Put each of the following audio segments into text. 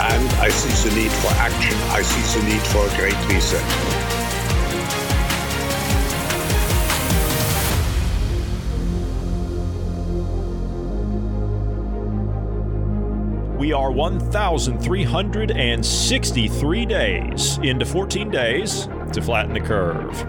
and I see the need for action. I see the need for a great reset. We are 1,363 days into 14 days to flatten the curve.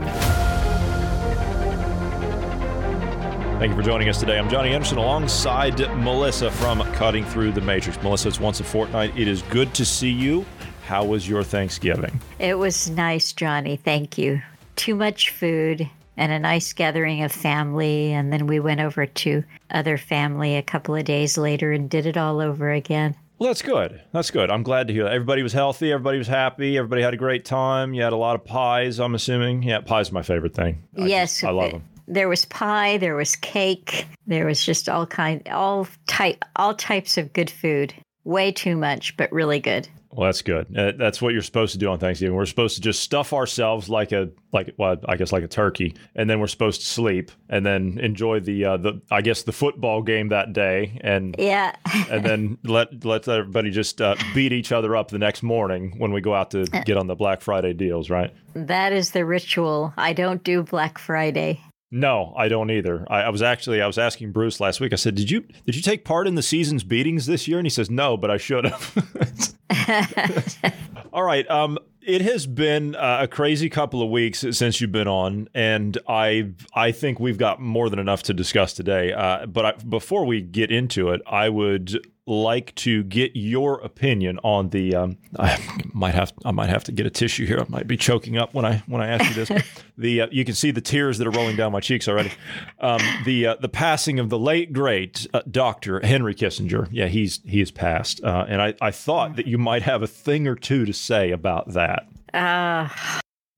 Thank you for joining us today. I'm Johnny Anderson alongside Melissa from Cutting Through the Matrix. Melissa, it's once a fortnight. It is good to see you. How was your Thanksgiving? It was nice, Johnny. Thank you. Too much food and a nice gathering of family. And then we went over to other family a couple of days later and did it all over again. Well, that's good. That's good. I'm glad to hear that. Everybody was healthy. Everybody was happy. Everybody had a great time. You had a lot of pies, I'm assuming. Yeah, pie's my favorite thing. I yes. just- I love them. There was pie, there was cake, there was just all kind all type all types of good food. Way too much, but really good. Well, that's good. Uh, that's what you're supposed to do on Thanksgiving. We're supposed to just stuff ourselves like a like well, I guess like a turkey, and then we're supposed to sleep and then enjoy the uh, the I guess the football game that day, and Yeah. and then let let everybody just uh, beat each other up the next morning when we go out to get on the Black Friday deals, right? that is the ritual. I don't do Black Friday. No, I don't either. I, I was actually I was asking Bruce last week. I said, "Did you did you take part in the season's beatings this year?" And he says, "No, but I should have." All right. Um, it has been uh, a crazy couple of weeks since you've been on, and I I think we've got more than enough to discuss today. Uh, but I, before we get into it, I would like to get your opinion on the. Um, I might have I might have to get a tissue here. I might be choking up when I when I ask you this. the uh, you can see the tears that are rolling down my cheeks already. Um, the uh, the passing of the late great uh, Doctor Henry Kissinger. Yeah, he's he's passed, uh, and I I thought that you might have a thing or two to say about that. Uh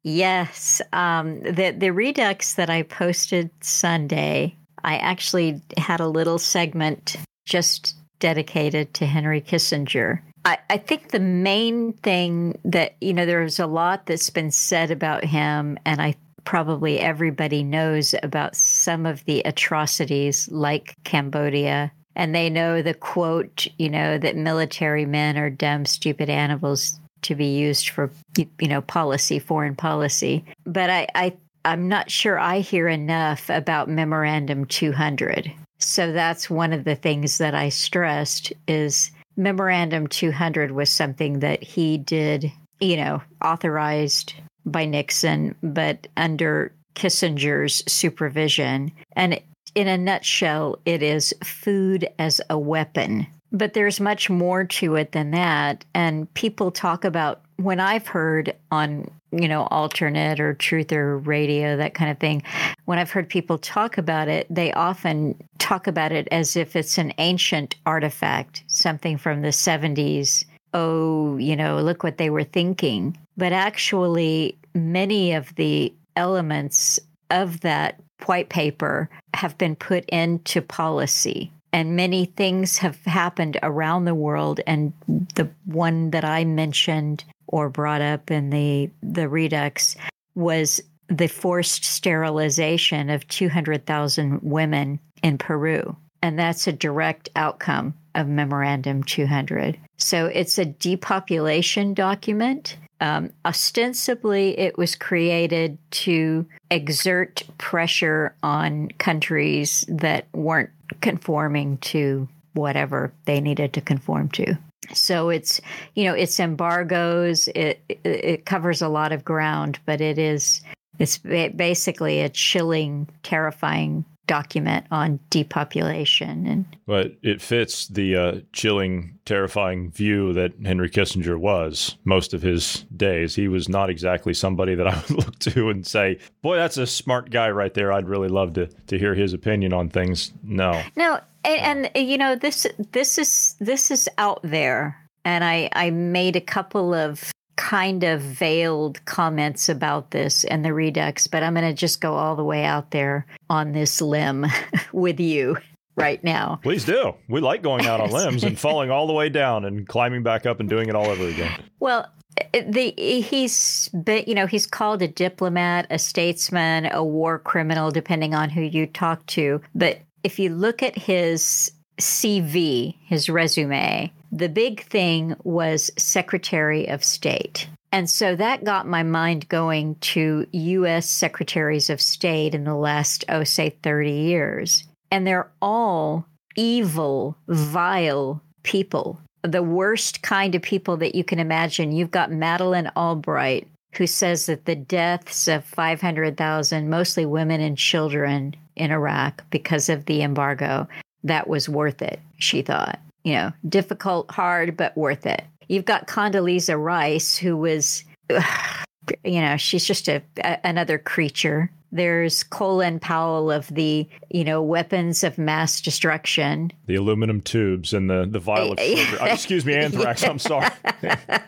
yes. Um the the redux that I posted Sunday, I actually had a little segment just dedicated to Henry Kissinger. I, I think the main thing that, you know, there's a lot that's been said about him, and I probably everybody knows about some of the atrocities like Cambodia. And they know the quote, you know, that military men are dumb, stupid animals to be used for, you know, policy, foreign policy. But I, I I'm not sure I hear enough about Memorandum 200. So that's one of the things that I stressed is Memorandum 200 was something that he did, you know, authorized by Nixon, but under Kissinger's supervision. And in a nutshell, it is food as a weapon. But there's much more to it than that. And people talk about when I've heard on, you know, alternate or truth or radio, that kind of thing, when I've heard people talk about it, they often talk about it as if it's an ancient artifact, something from the 70s. Oh, you know, look what they were thinking. But actually, many of the elements of that white paper have been put into policy and many things have happened around the world and the one that i mentioned or brought up in the the redux was the forced sterilization of 200,000 women in Peru. And that's a direct outcome of memorandum 200 so it's a depopulation document. Um, ostensibly, it was created to exert pressure on countries that weren't conforming to whatever they needed to conform to. So it's you know it's embargoes. It, it it covers a lot of ground, but it is it's basically a chilling, terrifying document on depopulation and but it fits the uh, chilling terrifying view that henry kissinger was most of his days. He was not exactly somebody that i would look to and say boy that's a smart guy right there. I'd really love to to hear his opinion on things. No. No and, and you know this this is this is out there and i i made a couple of kind of veiled comments about this and the Redux, but I'm going to just go all the way out there on this limb with you right now. Please do. We like going out on limbs and falling all the way down and climbing back up and doing it all over again. Well, the he's been, you know he's called a diplomat, a statesman, a war criminal, depending on who you talk to. But if you look at his CV, his resume, the big thing was Secretary of State. And so that got my mind going to U.S. Secretaries of State in the last, oh, say, 30 years. And they're all evil, vile people, the worst kind of people that you can imagine. You've got Madeleine Albright, who says that the deaths of 500,000, mostly women and children in Iraq because of the embargo, that was worth it, she thought you know, difficult, hard, but worth it. You've got Condoleezza Rice, who was, you know, she's just a, a another creature. There's Colin Powell of the, you know, weapons of mass destruction. The aluminum tubes and the the vial of sugar. uh, excuse me, anthrax. I'm sorry.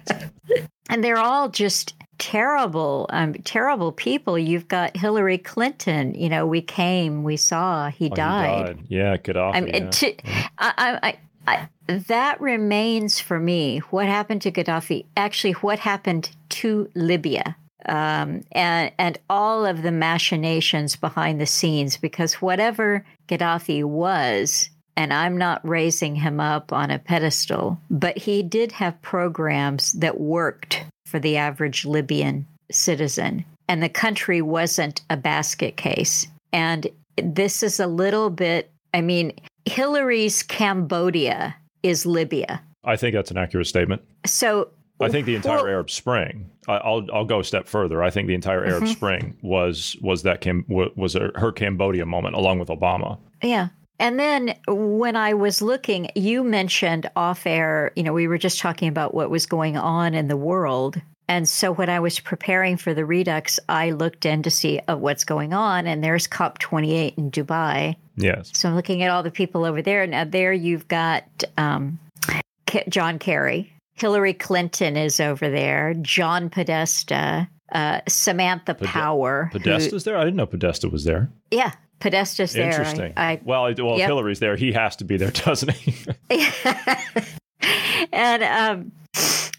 and they're all just terrible, um, terrible people. You've got Hillary Clinton. You know, we came, we saw, he, oh, died. he died. Yeah, Gaddafi. I mean, yeah. To, I, I, I, that remains for me what happened to Gaddafi, actually, what happened to Libya. Um, and and all of the machinations behind the scenes, because whatever Gaddafi was, and I'm not raising him up on a pedestal, but he did have programs that worked for the average Libyan citizen, and the country wasn't a basket case. And this is a little bit. I mean, Hillary's Cambodia is Libya. I think that's an accurate statement. So I think the entire well, Arab Spring. I'll I'll go a step further. I think the entire Arab mm-hmm. Spring was was that Cam, was her Cambodia moment along with Obama. Yeah. And then when I was looking, you mentioned off air, you know, we were just talking about what was going on in the world. And so when I was preparing for the Redux, I looked in to see uh, what's going on, and there's COP28 in Dubai. Yes. So I'm looking at all the people over there. Now, there you've got um, John Kerry, Hillary Clinton is over there, John Podesta, uh, Samantha Pod- Power. Podesta's who, there? I didn't know Podesta was there. Yeah, Podesta's there. Interesting. I, I, well, well, yep. Hillary's there. He has to be there, doesn't he? and um,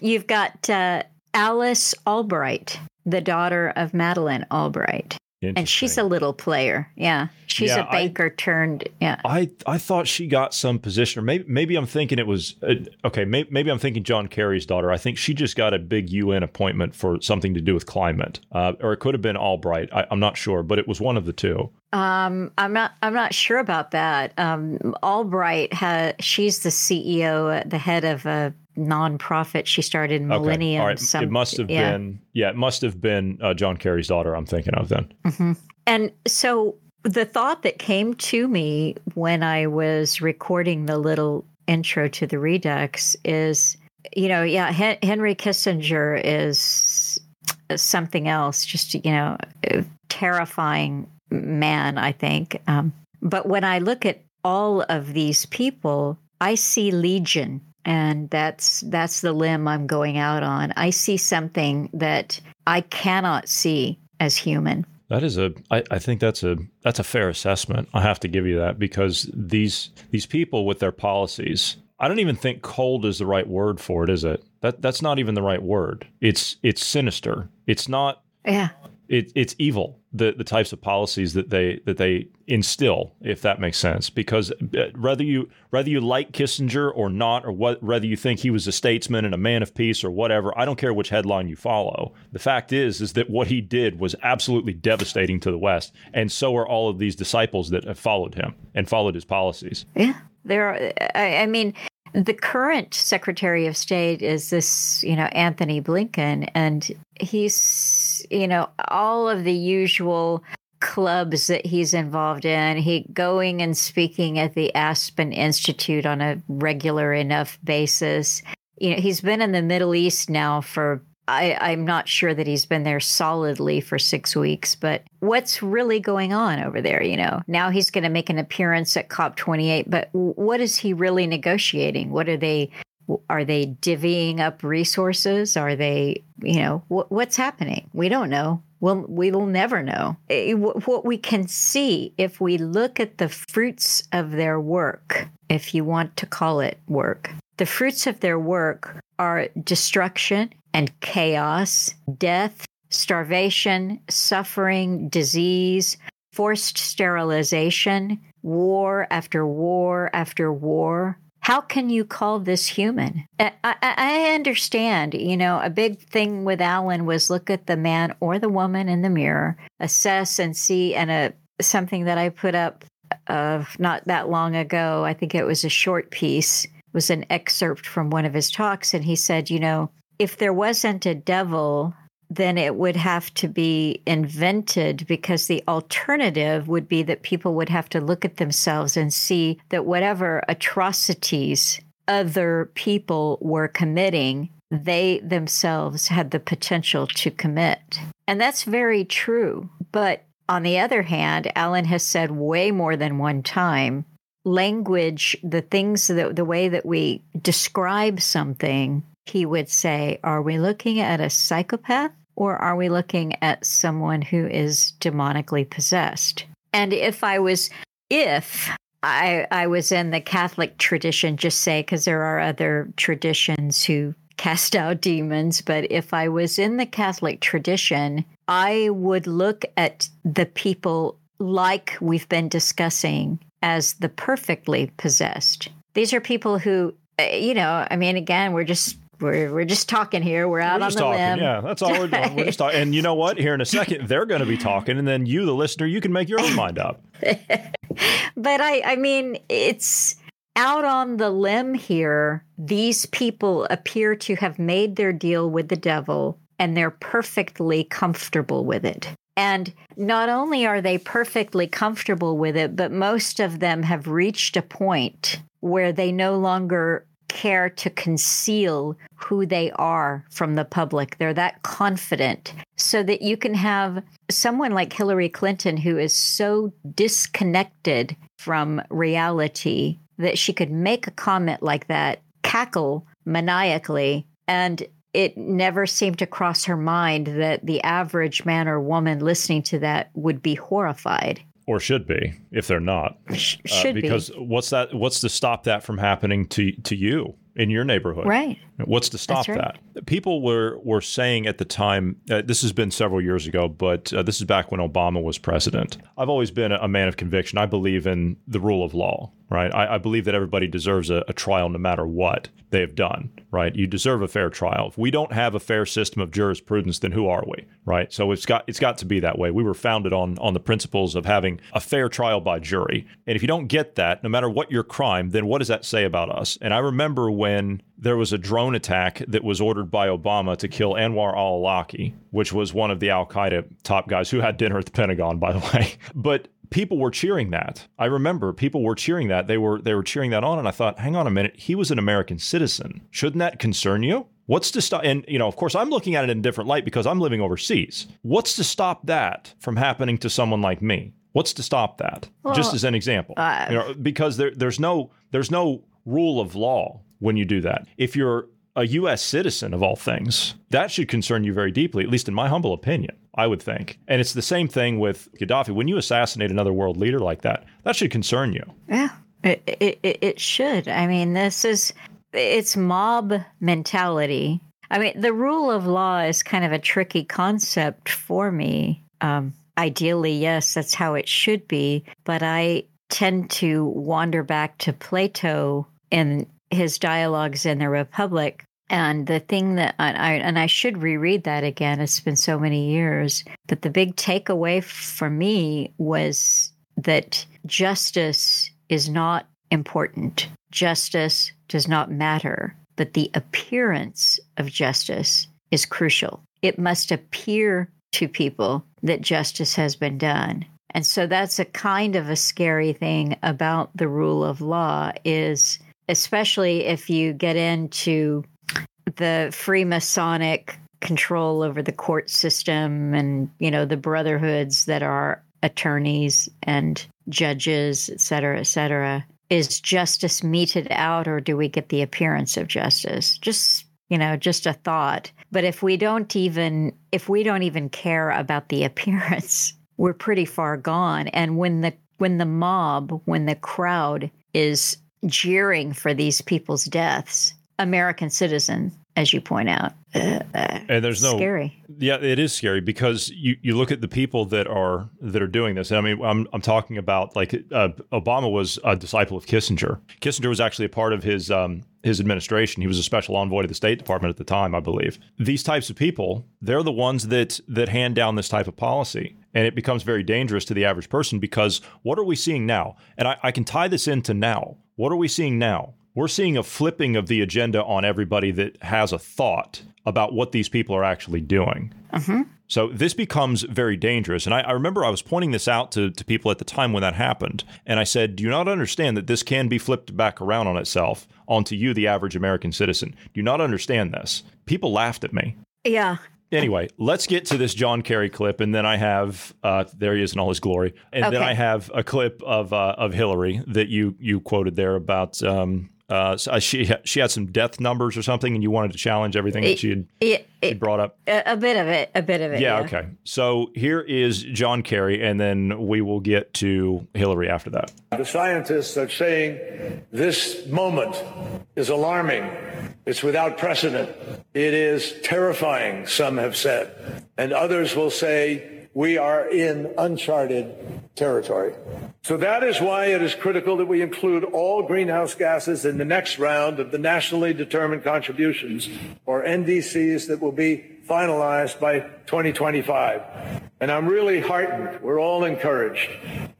you've got uh, Alice Albright, the daughter of Madeleine Albright. And she's a little player. Yeah. She's yeah, a banker I, turned. Yeah. I, I thought she got some position, or maybe, maybe I'm thinking it was, uh, okay, maybe, maybe I'm thinking John Kerry's daughter. I think she just got a big UN appointment for something to do with climate. Uh, or it could have been Albright. I, am not sure, but it was one of the two. Um, I'm not. I'm not sure about that. Um, Albright has. She's the CEO, the head of a nonprofit she started millennium okay. some, it must have yeah. been yeah it must have been uh, john kerry's daughter i'm thinking of then mm-hmm. and so the thought that came to me when i was recording the little intro to the redux is you know yeah Hen- henry kissinger is something else just you know terrifying man i think um, but when i look at all of these people i see legion and that's that's the limb I'm going out on. I see something that I cannot see as human. That is a I, I think that's a that's a fair assessment. I have to give you that because these these people with their policies, I don't even think cold is the right word for it, is it? That that's not even the right word. It's it's sinister. It's not Yeah it, it's evil the the types of policies that they that they instill if that makes sense. Because uh, whether you whether you like Kissinger or not or what whether you think he was a statesman and a man of peace or whatever I don't care which headline you follow. The fact is is that what he did was absolutely devastating to the west and so are all of these disciples that have followed him and followed his policies. Yeah. There are I, I mean the current Secretary of State is this, you know, Antony Blinken, and he's, you know, all of the usual clubs that he's involved in. He going and speaking at the Aspen Institute on a regular enough basis. You know, he's been in the Middle East now for I, I'm not sure that he's been there solidly for six weeks, but what's really going on over there? You know, now he's going to make an appearance at COP28, but what is he really negotiating? What are they? Are they divvying up resources? Are they, you know, wh- what's happening? We don't know. We'll, we will never know. Eh, what we can see if we look at the fruits of their work, if you want to call it work, the fruits of their work are destruction and chaos, death, starvation, suffering, disease, forced sterilization, war after war after war. How can you call this human? I, I, understand, you know, a big thing with Alan was look at the man or the woman in the mirror, assess and see, and a something that I put up of not that long ago. I think it was a short piece, was an excerpt from one of his talks, and he said, you know, if there wasn't a devil, then it would have to be invented because the alternative would be that people would have to look at themselves and see that whatever atrocities other people were committing, they themselves had the potential to commit. And that's very true. But on the other hand, Alan has said way more than one time language, the things that the way that we describe something he would say, Are we looking at a psychopath or are we looking at someone who is demonically possessed? And if I was, if I, I was in the Catholic tradition, just say, because there are other traditions who cast out demons, but if I was in the Catholic tradition, I would look at the people like we've been discussing as the perfectly possessed. These are people who, eh, you know, I mean, again, we're just we're we're just talking here. We're out we're on the talking. limb. Yeah, that's all we're doing. We're just talking. And you know what? Here in a second, they're going to be talking, and then you, the listener, you can make your own mind up. but I, I mean, it's out on the limb here. These people appear to have made their deal with the devil, and they're perfectly comfortable with it. And not only are they perfectly comfortable with it, but most of them have reached a point where they no longer care to conceal who they are from the public. They're that confident so that you can have someone like Hillary Clinton who is so disconnected from reality that she could make a comment like that, cackle maniacally, and it never seemed to cross her mind that the average man or woman listening to that would be horrified or should be if they're not. should uh, because be. what's that? What's to stop that from happening to to you in your neighborhood? Right. What's to stop right. that? People were were saying at the time. Uh, this has been several years ago, but uh, this is back when Obama was president. I've always been a man of conviction. I believe in the rule of law. Right. I, I believe that everybody deserves a, a trial no matter what they have done. Right. You deserve a fair trial. If we don't have a fair system of jurisprudence, then who are we? Right. So it's got it's got to be that way. We were founded on on the principles of having a fair trial by jury. And if you don't get that, no matter what your crime, then what does that say about us? And I remember when there was a drone attack that was ordered by Obama to kill Anwar al Awlaki, which was one of the Al Qaeda top guys who had dinner at the Pentagon, by the way. But people were cheering that. I remember people were cheering that. They were they were cheering that on, and I thought, hang on a minute, he was an American citizen. Shouldn't that concern you? What's to stop? And you know, of course, I'm looking at it in a different light because I'm living overseas. What's to stop that from happening to someone like me? What's to stop that? Well, Just as an example, uh, you know, because there, there's no there's no rule of law when you do that. If you're a U.S. citizen of all things, that should concern you very deeply, at least in my humble opinion, I would think. And it's the same thing with Gaddafi. When you assassinate another world leader like that, that should concern you. Yeah, it, it, it should. I mean, this is, it's mob mentality. I mean, the rule of law is kind of a tricky concept for me. Um, ideally, yes, that's how it should be. But I tend to wander back to Plato and his dialogues in the Republic. And the thing that I and I should reread that again. It's been so many years, but the big takeaway for me was that justice is not important. Justice does not matter, but the appearance of justice is crucial. It must appear to people that justice has been done. And so that's a kind of a scary thing about the rule of law is especially if you get into the Freemasonic control over the court system and you know the brotherhoods that are attorneys and judges et cetera et cetera. Is justice meted out or do we get the appearance of justice? Just you know just a thought. But if we don't even if we don't even care about the appearance we're pretty far gone. And when the when the mob when the crowd is jeering for these people's deaths american citizens as you point out. Uh, and there's no scary. Yeah, it is scary because you, you look at the people that are that are doing this. I mean, I'm I'm talking about like uh, Obama was a disciple of Kissinger. Kissinger was actually a part of his um, his administration. He was a special envoy to the State Department at the time, I believe. These types of people, they're the ones that that hand down this type of policy. And it becomes very dangerous to the average person because what are we seeing now? And I, I can tie this into now. What are we seeing now? We're seeing a flipping of the agenda on everybody that has a thought about what these people are actually doing. Mm-hmm. So this becomes very dangerous. And I, I, remember I was pointing this out to, to people at the time when that happened. And I said, Do you not understand that this can be flipped back around on itself onto you, the average American citizen? Do you not understand this? People laughed at me. Yeah. Anyway, let's get to this John Kerry clip, and then I have uh, there he is in all his glory, and okay. then I have a clip of uh, of Hillary that you you quoted there about um, uh, uh, she she had some death numbers or something, and you wanted to challenge everything that she had, it, it, brought up. A, a, bit of it, a bit of it. Yeah, yeah, Okay. So here is John Kerry, and then we will get to Hillary after that. The scientists are saying this moment is alarming. It's without precedent. It is terrifying. Some have said, and others will say we are in uncharted territory. So that is why it is critical that we include all greenhouse gases in the next round of the nationally determined contributions, or NDCs, that will be finalized by 2025. And I'm really heartened, we're all encouraged,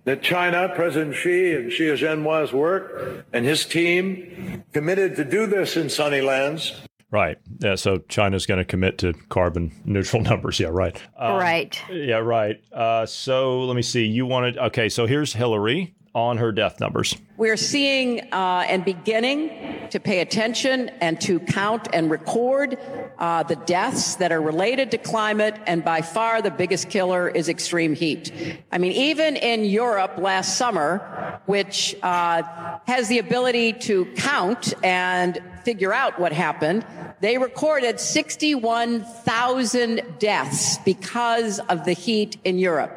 that China, President Xi and Xi Jinping's work and his team committed to do this in Sunnylands Right. Yeah. So China's going to commit to carbon neutral numbers. Yeah. Right. Um, right. Yeah. Right. Uh, so let me see. You wanted. Okay. So here's Hillary on her death numbers. We're seeing uh, and beginning to pay attention and to count and record uh, the deaths that are related to climate, and by far the biggest killer is extreme heat. I mean, even in Europe last summer, which uh, has the ability to count and figure out what happened, they recorded 61,000 deaths because of the heat in Europe.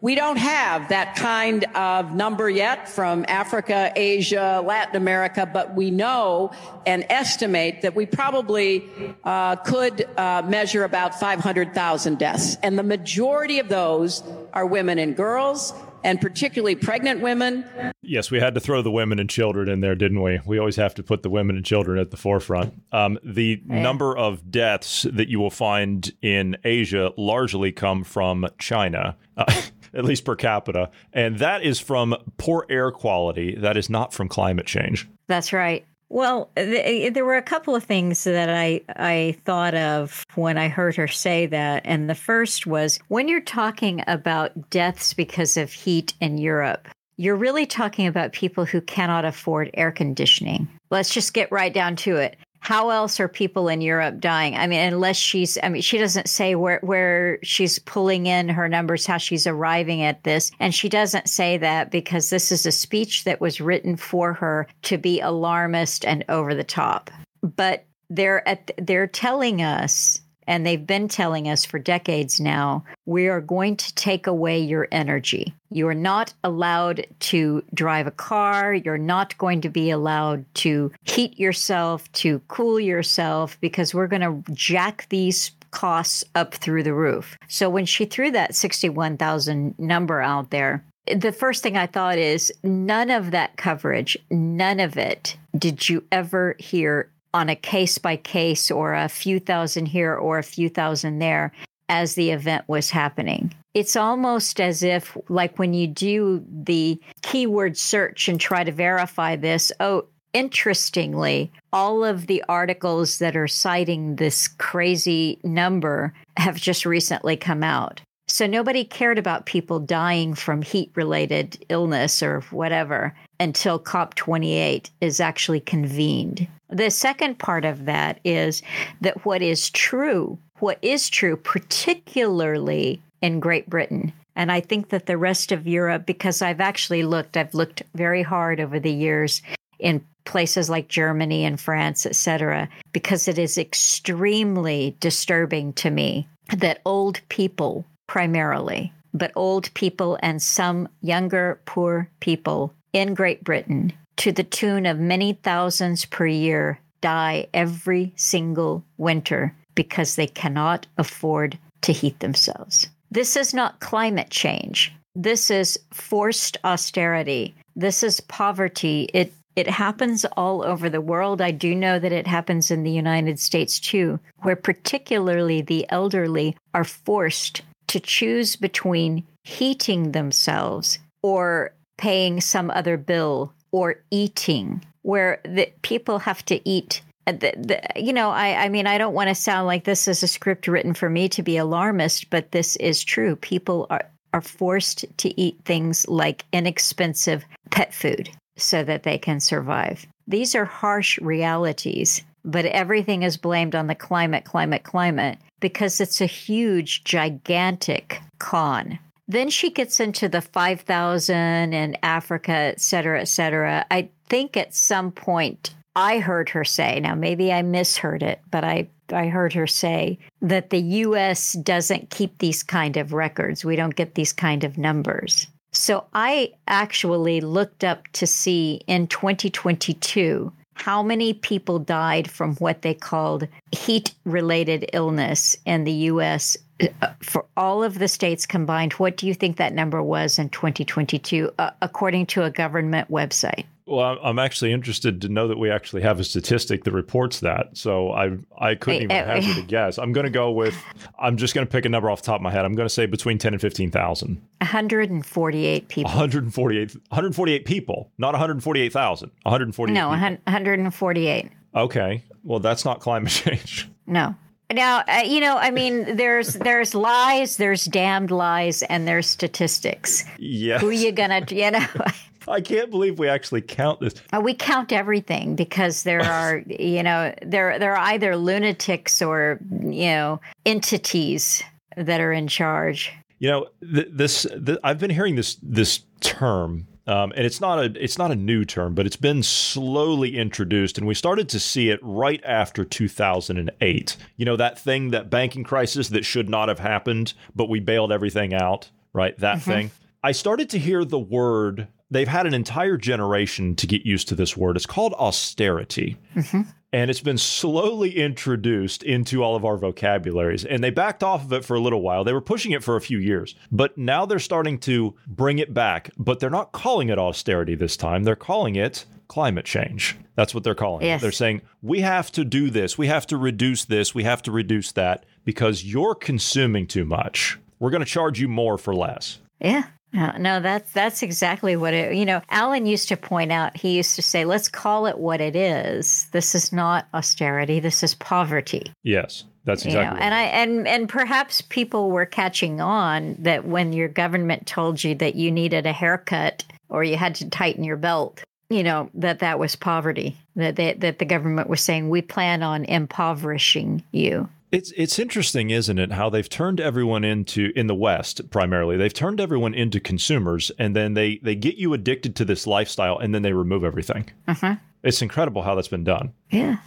We don't have that kind of number yet from Africa, Asia, Latin America, but we know and estimate that we probably uh, could uh, measure about 500,000 deaths. And the majority of those are women and girls and particularly pregnant women. Yes, we had to throw the women and children in there, didn't we? We always have to put the women and children at the forefront. Um, the yeah. number of deaths that you will find in Asia largely come from China. Uh, at least per capita. And that is from poor air quality. That is not from climate change. That's right. Well, th- eh, eh, there were a couple of things that I I thought of when I heard her say that, and the first was when you're talking about deaths because of heat in Europe, you're really talking about people who cannot afford air conditioning. Let's just get right down to it how else are people in Europe dying? I mean, unless she's, I mean, she doesn't say where, where she's pulling in her numbers, how she's arriving at this. And she doesn't say that because this is a speech that was written for her to be alarmist and over the top. But they're at, they're telling us and they've been telling us for decades now we are going to take away your energy. You are not allowed to drive a car. You're not going to be allowed to heat yourself, to cool yourself, because we're going to jack these costs up through the roof. So when she threw that 61,000 number out there, the first thing I thought is none of that coverage, none of it did you ever hear on a case by case or a few thousand here or a few thousand there. as the event was happening. It's almost as if, like when you do the keyword search and try to verify this, oh, interestingly, all of the articles that are citing this crazy number have just recently come out. So nobody cared about people dying from heat related illness or whatever until COP28 is actually convened. The second part of that is that what is true, what is true, particularly in Great Britain, and I think that the rest of Europe, because I've actually looked, I've looked very hard over the years in places like Germany and France, etc., because it is extremely disturbing to me that old people primarily, but old people and some younger poor people in Great Britain, to the tune of many thousands per year, die every single winter because they cannot afford to heat themselves. This is not climate change. This is forced austerity. This is poverty. It it happens all over the world. I do know that it happens in the United States too, where particularly the elderly are forced to choose between heating themselves or paying some other bill or eating, where the people have to eat. Uh, the, the, you know, I, I mean, I don't want to sound like this is a script written for me to be alarmist, but this is true. People are, are forced to eat things like inexpensive pet food so that they can survive. These are harsh realities, but everything is blamed on the climate, climate, climate because it's a huge, gigantic con. Then she gets into the 5,000 and Africa, et cetera, et cetera. I think at some point I heard her say, now maybe I misheard it, but I, I heard her say that the US doesn't keep these kind of records. We don't get these kind of numbers. So I actually looked up to see in 2022 how many people died from what they called heat related illness in the US uh, for all of the states combined. What do you think that number was in 2022, uh, according to a government website? Well, I'm actually interested to know that we actually have a statistic that reports that. So I I couldn't even hazard a guess. I'm going to go with I'm just going to pick a number off the top of my head. I'm going to say between 10 and 15,000. 148 people. 148 148 people, not 148,000. 148. No, 148. Okay. Well, that's not climate change. No. Now, uh, you know, I mean, there's there's lies, there's damned lies, and there's statistics. Yes. Who you gonna, you know? I can't believe we actually count this. Uh, we count everything because there are, you know, there there are either lunatics or you know entities that are in charge. You know, th- this th- I've been hearing this this term um, and it's not a it's not a new term, but it's been slowly introduced, and we started to see it right after 2008. You know that thing, that banking crisis that should not have happened, but we bailed everything out, right? That mm-hmm. thing. I started to hear the word they've had an entire generation to get used to this word. It's called austerity. Mm-hmm. And it's been slowly introduced into all of our vocabularies. And they backed off of it for a little while. They were pushing it for a few years, but now they're starting to bring it back. But they're not calling it austerity this time. They're calling it climate change. That's what they're calling yes. it. They're saying, we have to do this. We have to reduce this. We have to reduce that because you're consuming too much. We're going to charge you more for less. Yeah. No, no, that's that's exactly what it. You know, Alan used to point out. He used to say, "Let's call it what it is. This is not austerity. This is poverty." Yes, that's exactly. You know, and I and and perhaps people were catching on that when your government told you that you needed a haircut or you had to tighten your belt, you know that that was poverty. That they, that the government was saying we plan on impoverishing you. It's it's interesting, isn't it, how they've turned everyone into in the West primarily. They've turned everyone into consumers, and then they they get you addicted to this lifestyle, and then they remove everything. Uh-huh. It's incredible how that's been done. Yeah,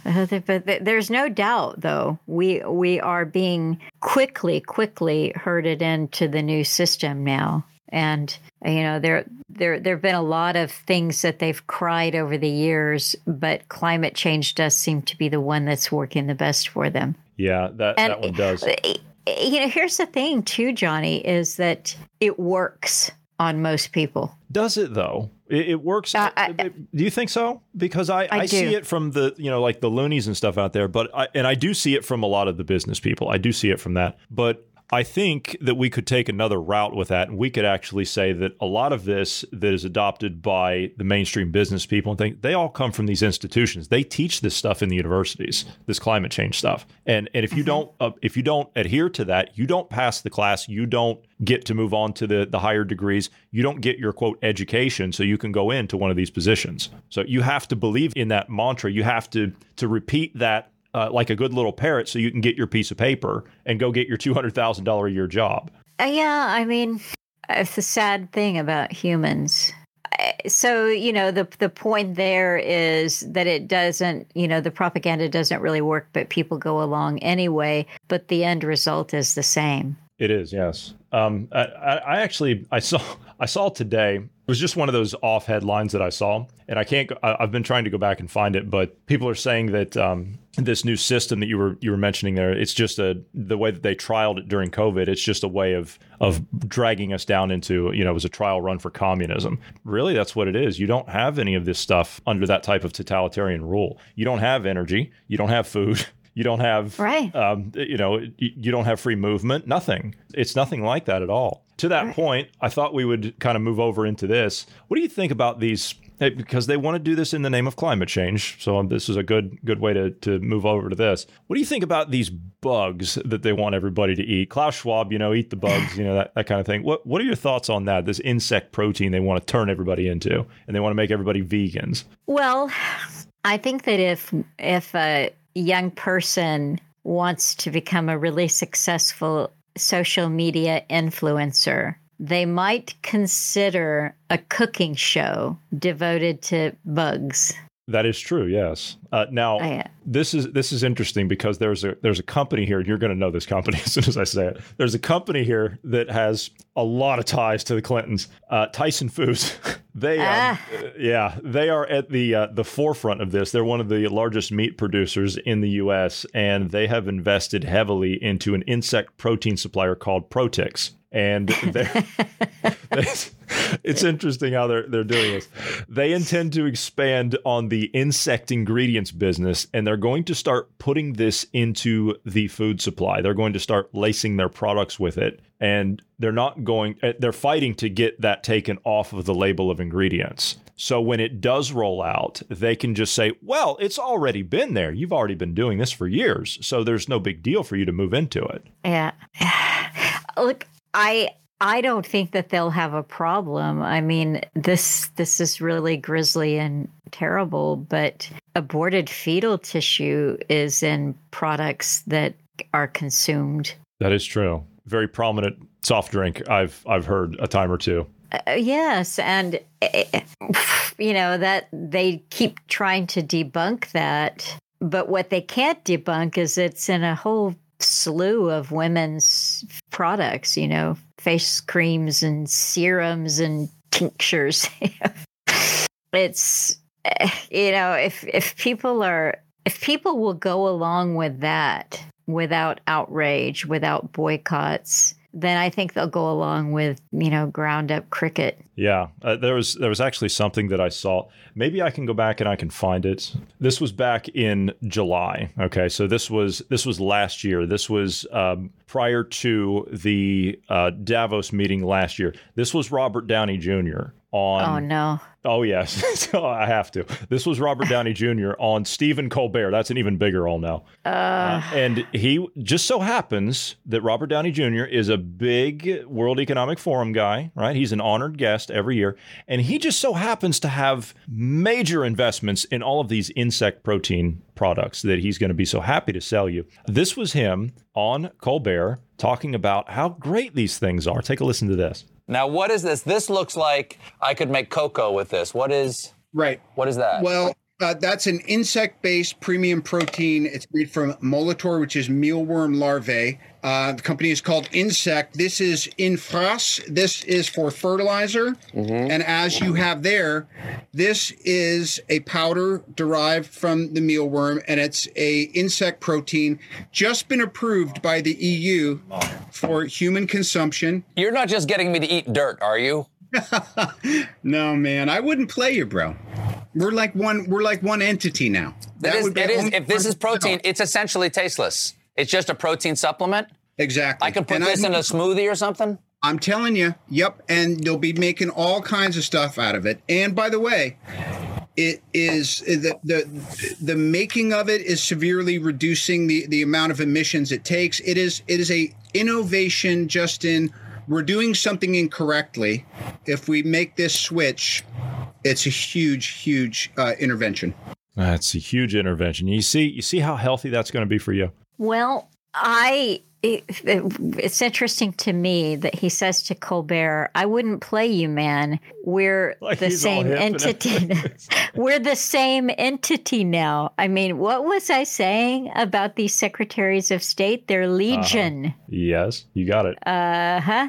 but there's no doubt, though we we are being quickly, quickly herded into the new system now, and you know there there there have been a lot of things that they've cried over the years, but climate change does seem to be the one that's working the best for them. Yeah, that, and, that one does. Eh, eh, you know, here's the thing, too, Johnny, is that it works on most people. Does it though? It, it works. Uh, eh, I, do you think so? Because I, I, I see it from the you know like the loonies and stuff out there, but I, and I do see it from a lot of the business people. I do see it from that, but I think that we could take another route with that, and we could actually say that a lot of this that is adopted by the mainstream business people and think they all come from these institutions. They teach this stuff in the universities, this climate change stuff, and and if you don't uh, if you don't adhere to that, you don't pass the class. You don't get to move on to the the higher degrees. You don't get your quote education, so you can go into one of these positions. So you have to believe in that mantra. You have to to repeat that uh, like a good little parrot so you can get your piece of paper and go get your $200,000 a year job. Uh, yeah, I mean, it's a sad thing about humans. Uh, So, you know, the the point there is that it doesn't, you know, the propaganda doesn't really work, but people go along anyway, but the end result is the same. It is, yes. Um, I, I I actually I saw I saw today. It was just one of those off headlines that I saw, and I can't. I, I've been trying to go back and find it, but people are saying that um, this new system that you were you were mentioning there, it's just a the way that they trialed it during COVID. It's just a way of of dragging us down into you know it was a trial run for communism. Really, that's what it is. You don't have any of this stuff under that type of totalitarian rule. You don't have energy. You don't have food. You don't have Right. um, you know, you don't have free movement, nothing. It's nothing like that at all. To that point, I thought we would kind of move over into this. What do you think about these? Because they want to do this in the name of climate change, so this is a good good way to to move over to this. What do you think about these bugs that they want everybody to eat? Klaus Schwab, you know, eat the bugs, you know, that, that kind of thing. What what are your thoughts on that? This insect protein they want to turn everybody into, and they want to make everybody vegans. Well, I think that if if a young person wants to become a really successful social media influencer, they might consider a cooking show devoted to bugs. That is true. Yes. Uh, now, Oh, yeah. this is this is interesting because there's a there's a company here, and you're going to know this company as soon as I say it. There's a company here that has a lot of ties to the Clintons. Uh, Tyson Foods. they, um, Ah. uh, yeah, they are at the uh, the forefront of this. They're one of the largest meat producers in the U.S., and they have invested heavily into an insect protein supplier called Protix. And it's interesting how they're they're doing this. They intend to expand on the insect ingredients business, and they're going to start putting this into the food supply. They're going to start lacing their products with it, and they're not going. eh, They're fighting to get that taken off of the label of ingredients. So when it does roll out, they can just say, "Well, it's already been there. You've already been doing this for years, so there's no big deal for you to move into it." Yeah. Look, I I don't think that they'll have a problem. I mean, this this is really grisly and terrible, but aborted fetal tissue is in products that are consumed. That is true. Very prominent soft drink. I've I've heard a time or two. Uh, yes, and eh, you know that they keep trying to debunk that, but what they can't debunk is it's in a whole slew of women's products, you know, face creams and serums and tinctures. it's you know, if if people are if people will go along with that without outrage, without boycotts, then I think they'll go along with, you know, ground up cricket. Yeah, uh, there was there was actually something that I saw. Maybe I can go back and I can find it. This was back in July. Okay, so this was this was last year. This was um, prior to the uh, Davos meeting last year. This was Robert Downey Jr. on. oh no. Oh yes, so I have to. This was Robert Downey Jr. on Stephen Colbert. That's an even bigger all now. Uh, and he just so happens that Robert Downey Jr. is a big World Economic Forum guy, right? He's an honored guest every year, and he just so happens to have major investments in all of these insect protein products that he's going to be so happy to sell you. This was him on Colbert talking about how great these things are. Take a listen to this. Now, what is this? This looks like I could make cocoa with this. What is Right. what is that? Well, uh, that's an insect-based premium protein. It's made from Molitor, which is mealworm larvae. Uh, the company is called Ynsect. This is in Infras. This is for fertilizer. And as you have there, this is a powder derived from the mealworm, and it's a insect protein just been approved by the EU for human consumption. You're not just getting me to eat dirt, are you? No, man, I wouldn't play you, bro. We're like one. We're like one entity now. That is, would be it is, if this is protein, it's essentially tasteless. It's just a protein supplement. Exactly. I could put And this in a smoothie or something. I'm telling you, yep. And they'll be making all kinds of stuff out of it. And by the way, it is the the the making of it is severely reducing the the amount of emissions it takes. It is it is a innovation just in we're doing something incorrectly. If we make this switch, it's a huge, huge uh, intervention. That's a huge intervention. You see, you see how healthy that's going to be for you. Well, I. It, it- it's interesting to me that he says to Colbert, "I wouldn't play you, man. We're Like the same entity. We're the same entity now. I mean, what was I saying about these secretaries of state? They're legion. Yes, you got it. Uh huh.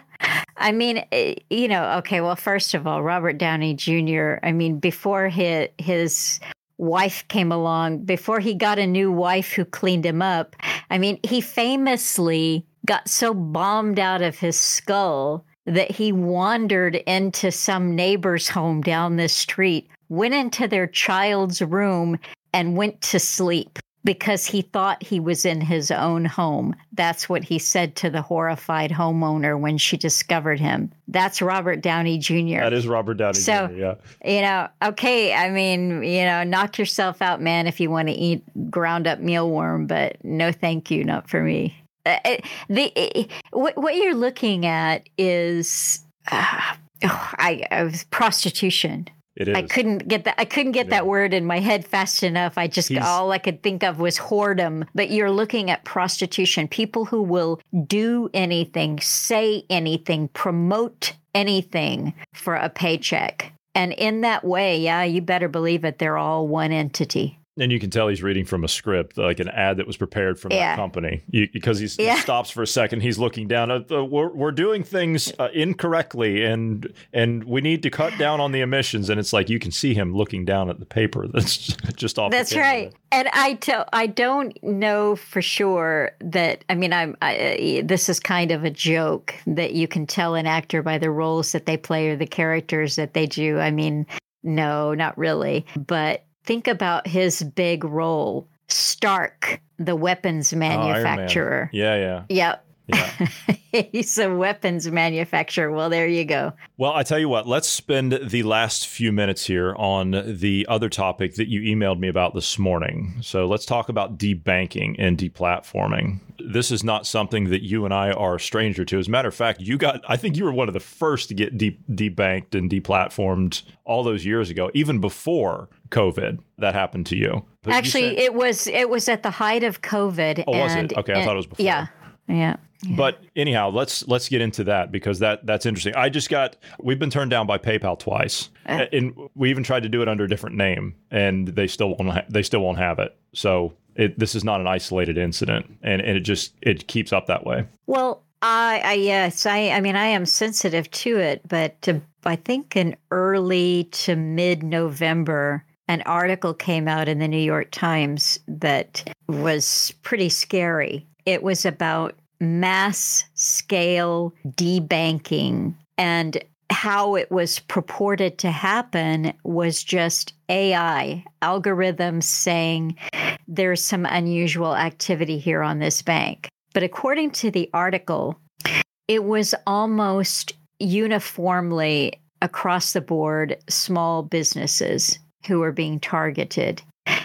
I mean, eh, you know, okay, well, first of all, Robert Downey Jr., I mean, before his, his wife came along, before he got a new wife who cleaned him up, I mean, he famously got so bombed out of his skull that he wandered into some neighbor's home down the street, went into their child's room, and went to sleep because he thought he was in his own home. That's what he said to the horrified homeowner when she discovered him. That's Robert Downey Jr. That is Robert Downey So- Jr. Yeah. You know, okay, I mean, you know, knock yourself out, man, if you want to eat ground up mealworm, but no thank you, not for me. Uh, uh, the uh, what, what you're looking at is uh, oh, I, I was prostitution. It is. I couldn't get that. I couldn't get that word in my head fast enough. I just He's- all I could think of was whoredom. But you're looking at prostitution. People who will do anything, say anything, promote anything for a paycheck. And in that way, yeah, you better believe it. They're all one entity. And you can tell he's reading from a script, like an ad that was prepared from Yeah. that company, you, because Yeah. he stops for a second. He's looking down. At the, we're, we're doing things uh, incorrectly, and and we need to cut down on the emissions. And it's like you can see him looking down at the paper that's just off. That's right. And I tell I don't know for sure that I mean I'm I, uh, this is kind of a joke that you can tell an actor by the roles that they play or the characters that they do. I mean, no, not really. But think about his big role, Stark, the weapons Oh, manufacturer. Yeah, yeah. Yep. Yeah. He's a weapons manufacturer. Well, there you go. Well, I tell you what, let's spend the last few minutes here on the other topic that you emailed me about this morning. So let's talk about debanking and deplatforming. This is not something that you and I are a stranger to. As a matter of fact, you got, I think you were one of the first to get de- debanked and deplatformed all those years ago, even before COVID that happened to you. But you Actually, said- it was it was at the height of COVID. Oh, was it? and- Okay, I thought it was before. Yeah, yeah. But anyhow, let's let's get into that because that that's interesting. I just got we've been turned down by PayPal twice, Uh. and we even tried to do it under a different name, and they still won't ha- they still won't have it. So it, this is not an isolated incident, and, and it just it keeps up that way. Well, I, I yes, I, I mean, I am sensitive to it, but to, I think in early to mid November, an article came out in the New York Times that was pretty scary. It was about mass scale debanking and how it was purported to happen was just AI algorithms saying there's some unusual activity here on this bank. But according to the article, it was almost uniformly across the board small businesses who were being targeted.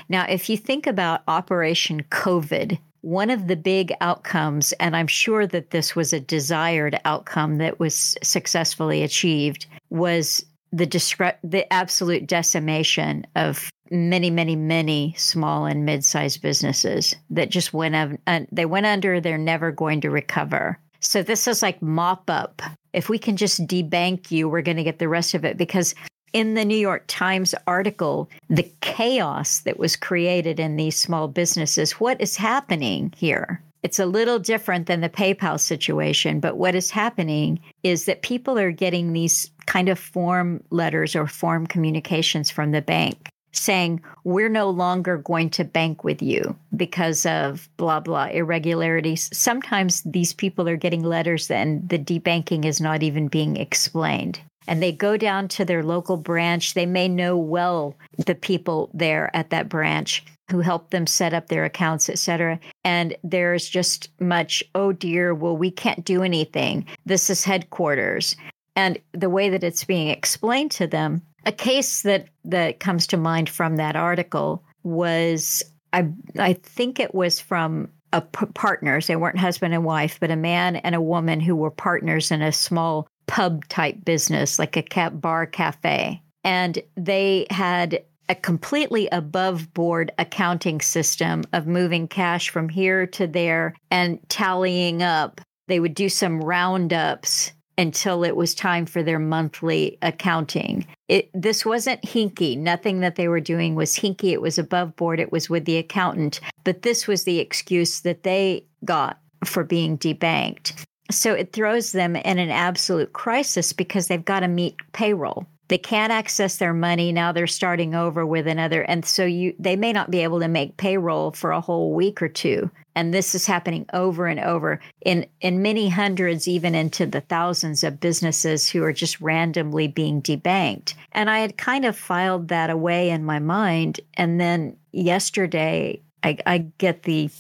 Now, if you think about Operation COVID, one of the big outcomes, and I'm sure that this was a desired outcome that was successfully achieved, was the discre- the absolute decimation of many, many, many small and mid-sized businesses that just went un- they went under. They're never going to recover. So this is like mop up. If we can just debank you, we're going to get the rest of it because in the New York Times article, the chaos that was created in these small businesses, what is happening here? It's a little different than the PayPal situation, but what is happening is that people are getting these kind of form letters or form communications from the bank saying, We're no longer going to bank with you because of blah, blah, irregularities. Sometimes these people are getting letters and the debanking is not even being explained and they go down to their local branch. They may know well the people there at that branch. who helped them set up their accounts, et cetera. And there's just much, oh dear, well, we can't do anything. This is headquarters. And the way that it's being explained to them, a case that, that comes to mind from that article was I I think it was from a p- partners. They weren't husband and wife, but a man and a woman who were partners in a small pub type business, like a cat bar cafe. And they had a completely above board accounting system of moving cash from here to there and tallying up. They would do some roundups until it was time for their monthly accounting. It, this wasn't hinky. Nothing that they were doing was hinky. It was above board. It was with the accountant. But this was the excuse that they got for being debanked. So it throws them in an absolute crisis because they've got to meet payroll. They can't access their money now. They're starting over with another, and so you they may not be able to make payroll for a whole week or two. And this is happening over and over in in many hundreds, even into the thousands of businesses who are just randomly being debanked. And I had kind of filed that away in my mind, and then yesterday I, I get the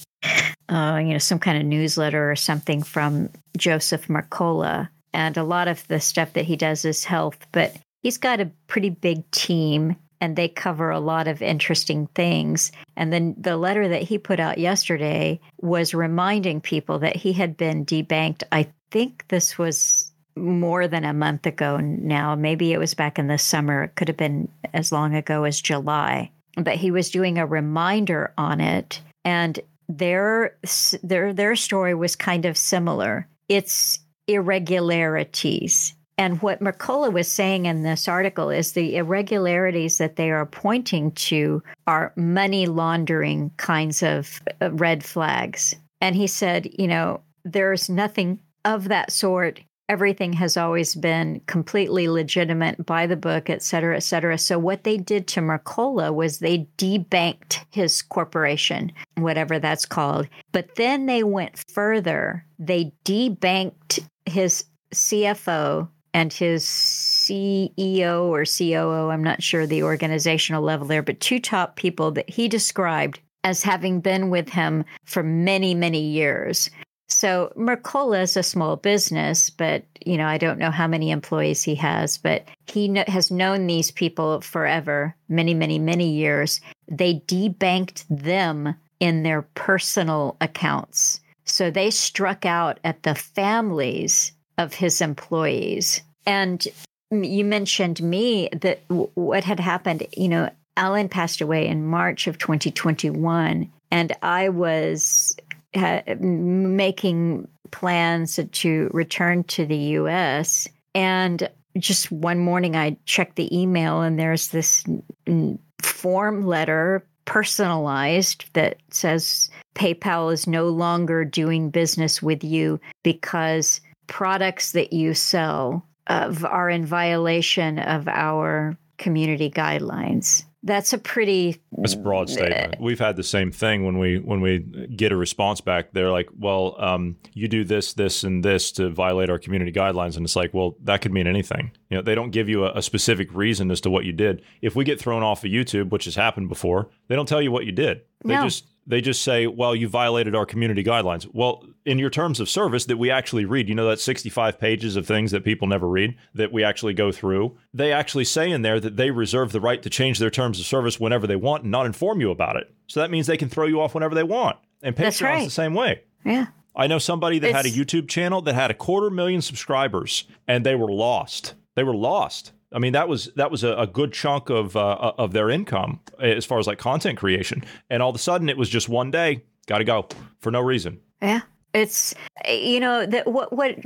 uh, you know some kind of newsletter or something from Joseph Mercola and a lot of the stuff that he does is health, but he's got a pretty big team and they cover a lot of interesting things. And then the letter that he put out yesterday was reminding people that he had been debanked. I think this was more than a month ago now. Maybe it was back in the summer. It could have been as long ago as July. But he was doing a reminder on it. And their their their story was kind of similar. It's irregularities and what Mercola was saying in this article is the irregularities that they are pointing to are money laundering kinds of uh, red flags. And he said, you know, there's nothing of that sort. Everything has always been completely legitimate by the book, et cetera, et cetera. So, what they did to Mercola was they debanked his corporation, whatever that's called. But then they went further. They debanked his CFO, and his CEO or COO, I'm not sure the organizational level there, but two top people that he described as having been with him for many, many years. So Mercola is a small business, but you know I don't know how many employees he has, but he kn- has known these people forever, many, many, many years. They debanked them in their personal accounts, so they struck out at the families of his employees. And you mentioned me that w- what had happened, you know, Alan passed away in March of 2021, and I was uh, making plans to return to the US. And just one morning, I checked the email, and there's this form letter personalized that says PayPal is no longer doing business with you because products that you sell of, are in violation of our community guidelines. That's a pretty That's a broad statement. We've had the same thing when we when we get a response back. They're like, "Well, um, you do this, this, and this to violate our community guidelines," and it's like, "Well, that could mean anything." You know, they don't give you a, a specific reason as to what you did. If we get thrown off of YouTube, which has happened before, they don't tell you what you did. They No. just they just say, "Well, you violated our community guidelines." Well, in your terms of service that we actually read, you know that 65 pages of things that people never read that we actually go through. They actually say in there that they reserve the right to change their terms of service whenever they want and not inform you about it. So that means they can throw you off whenever they want. And Patreon's right. the same way. Yeah. I know somebody that had a YouTube channel that had a quarter million subscribers and they were lost. They were lost. I mean, that was that was a, a good chunk of uh, of their income as far as like content creation. And all of a sudden, it was just one day, got to go for no reason. Yeah. It's you know that what what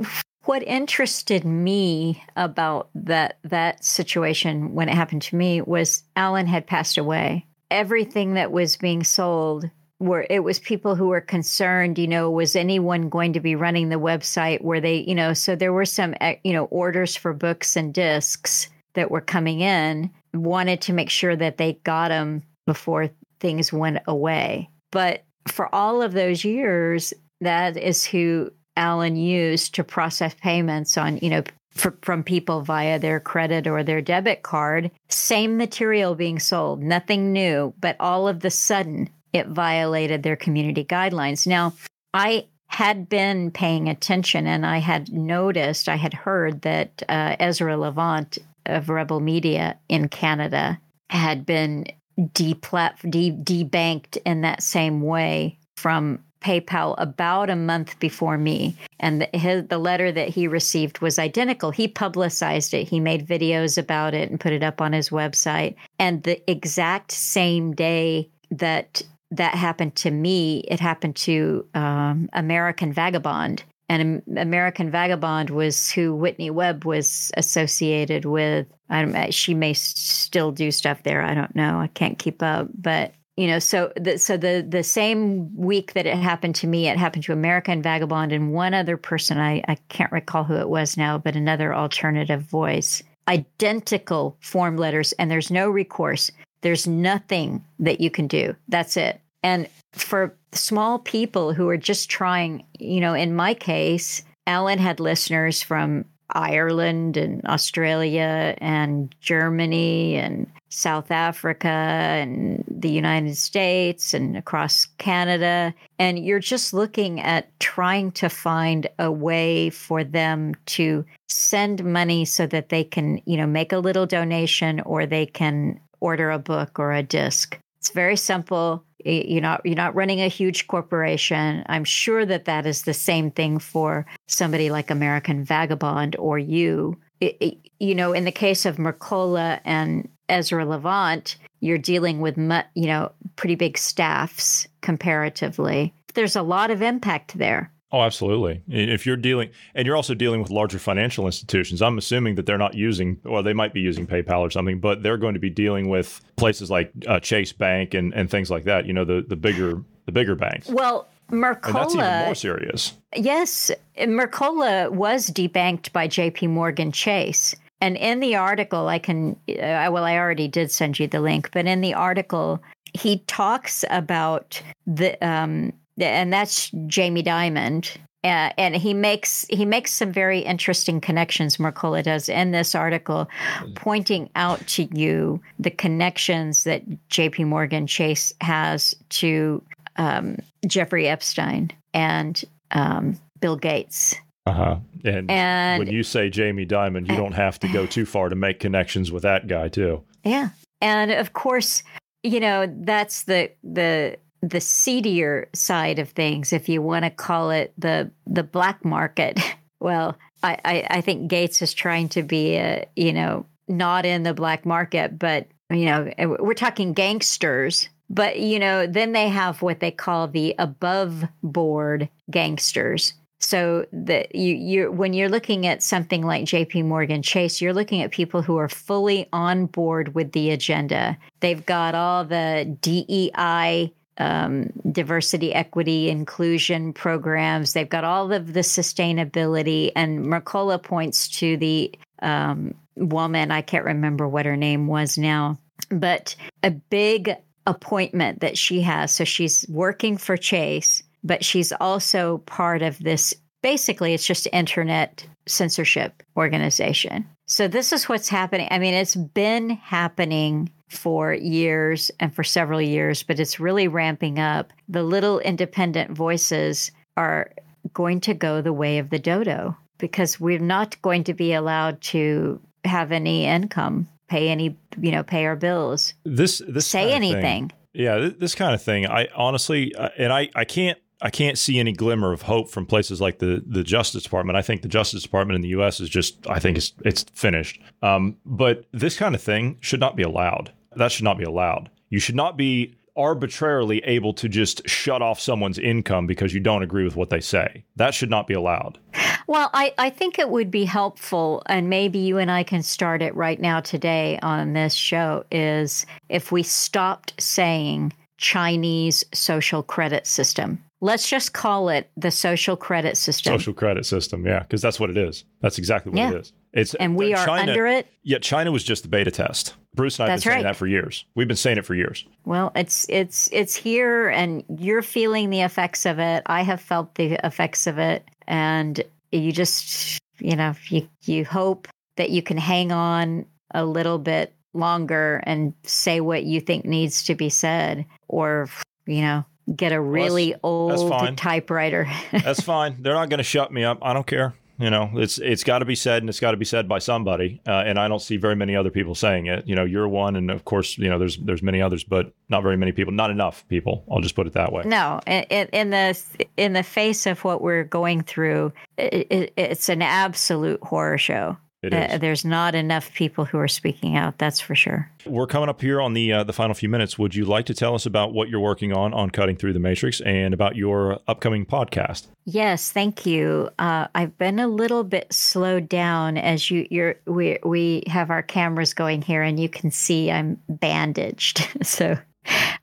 what interested me about that that situation when it happened to me was Alan had passed away. Everything that was being sold were it was people who were concerned, you know, was anyone going to be running the website were they, you know, so there were some eh, you know orders for books and discs that were coming in, wanted to make sure that they got them before things went away. But for all of those years, that is who Alan used to process payments on, you know, for, from people via their credit or their debit card. Same material being sold, nothing new, but all of the sudden it violated their community guidelines. Now, I had been paying attention and I had noticed, I had heard that uh, Ezra Levant of Rebel Media in Canada had been de- debanked in that same way from PayPal about a month before me. And the, his, the letter that he received was identical. He publicized it, he made videos about it and put it up on his website. And the exact same day that that happened to me, it happened to um, American Vagabond. And American Vagabond was who Whitney Webb was associated with. I she may still do stuff there. I don't know. I can't keep up. But you know so the so the the same week that it happened to me it happened to american vagabond and one other person i i can't recall who it was now but another alternative voice identical form letters and there's no recourse there's nothing that you can do that's it and for small people who are just trying you know in my case alan had listeners from Ireland and Australia and Germany and South Africa and the United States and across Canada. And you're just looking at trying to find a way for them to send money so that they can, you know, make a little donation or they can order a book or a disc. It's very simple. You're not you're not running a huge corporation. I'm sure that that is the same thing for somebody like American Vagabond or you. It, it, you know, in the case of Mercola and Ezra Levant, you're dealing with you know pretty big staffs comparatively. There's a lot of impact there. Oh, absolutely. If you're dealing, and you're also dealing with larger financial institutions, I'm assuming that they're not using, or they might be using PayPal or something, but they're going to be dealing with places like uh, Chase Bank and, and things like that. You know, the the bigger the bigger banks. Well, Mercola. And that's even more serious. Yes, Mercola was debanked by J.P. Morgan Chase. And in the article, I can, uh, well, I already did send you the link, but in the article, he talks about the um, and that's Jamie Dimon. Uh, and he makes he makes some very interesting connections. Mercola does in this article, pointing out to you the connections that J.P. Morgan Chase has to um, Jeffrey Epstein and um, Bill Gates. Uh huh. And, and, when you say Jamie Dimon, you don't have to go too far to make connections with that guy too. Yeah, and of course, you know that's the the the seedier side of things, if you want to call it the the black market. Well, I, I, I think Gates is trying to be a you know not in the black market, but you know we're talking gangsters. But you know then they have what they call the above board gangsters. So that you you when you're looking at something like J.P. Morgan Chase, you're looking at people who are fully on board with the agenda. They've got all the DEI um, diversity, equity, inclusion programs. They've got all of the sustainability. And Mercola points to the um, woman, I can't remember what her name was now, but a big appointment that she has. So she's working for Chase, but she's also part of this. Basically, it's just internet censorship organization. So this is what's happening. I mean, it's been happening for years and for several years, but it's really ramping up. The little independent voices are going to go the way of the dodo because we're not going to be allowed to have any income, pay any, you know, pay our bills. This this say anything. Thing, yeah, this kind of thing. I honestly, uh, and I, I can't I can't see any glimmer of hope from places like the the Justice Department. I think the Justice Department in the U.S. is just I think it's it's finished. Um, but this kind of thing should not be allowed. That should not be allowed. You should not be arbitrarily able to just shut off someone's income because you don't agree with what they say. That should not be allowed. Well, I, I think it would be helpful, and maybe you and I can start it right now today on this show, is if we stopped saying Chinese social credit system. Let's just call it the social credit system. Social credit system, yeah, because that's what it is. That's exactly what yeah. it is. It's and we uh, are China, under it. Yeah, China was just the beta test. Bruce and I have That's been saying right. that for years. We've been saying it for years. Well, it's it's it's here, and you're feeling the effects of it. I have felt the effects of it, and you just you know, you you hope that you can hang on a little bit longer and say what you think needs to be said, or you know, get a really well, that's, old that's typewriter. that's fine. They're not going to shut me up. I don't care. You know, it's it's got to be said, and it's got to be said by somebody. Uh, and I don't see very many other people saying it. You know, you're one, and of course, you know, there's there's many others, but not very many people. Not enough people. I'll just put it that way. No, in, in the in the face of what we're going through, it, it, it's an absolute horror show. Uh, there's not enough people who are speaking out. That's for sure. We're coming up here on the uh, the final few minutes. Would you like to tell us about what you're working on on cutting through the matrix and about your upcoming podcast? Yes, thank you. Uh, I've been a little bit slowed down as you you're we we have our cameras going here, and you can see I'm bandaged, so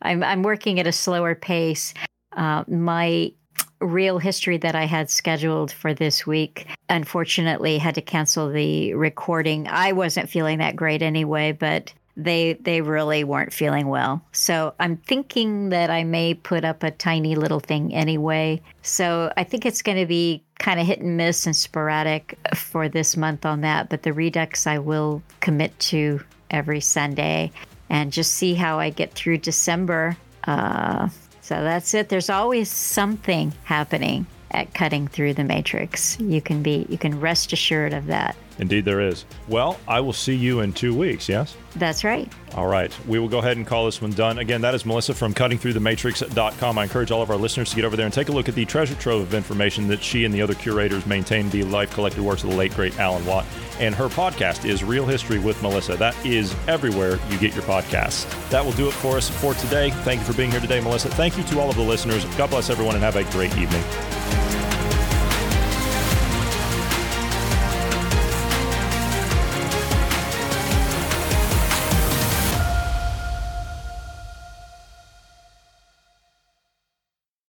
I'm I'm working at a slower pace. Uh, my real history that I had scheduled for this week. Unfortunately, had to cancel the recording. I wasn't feeling that great anyway, but they they really weren't feeling well. So I'm thinking that I may put up a tiny little thing anyway. So I think it's going to be kind of hit and miss and sporadic for this month on that, but the Redux I will commit to every Sunday and just see how I get through December. Uh, so that's it. There's always something happening at cutting through the matrix. You can be you can rest assured of that. Indeed there is. Well, I will see you in 2 weeks, yes? That's right. All right. We will go ahead and call this one done. Again, that is Melissa from cuttingthroughthematrix.com. I encourage all of our listeners to get over there and take a look at the treasure trove of information that she and the other curators maintain the life collected works of the late great Alan Watt. And her podcast is Real History with Melissa. That is everywhere you get your podcasts. That will do it for us for today. Thank you for being here today, Melissa. Thank you to all of the listeners. God bless everyone and have a great evening.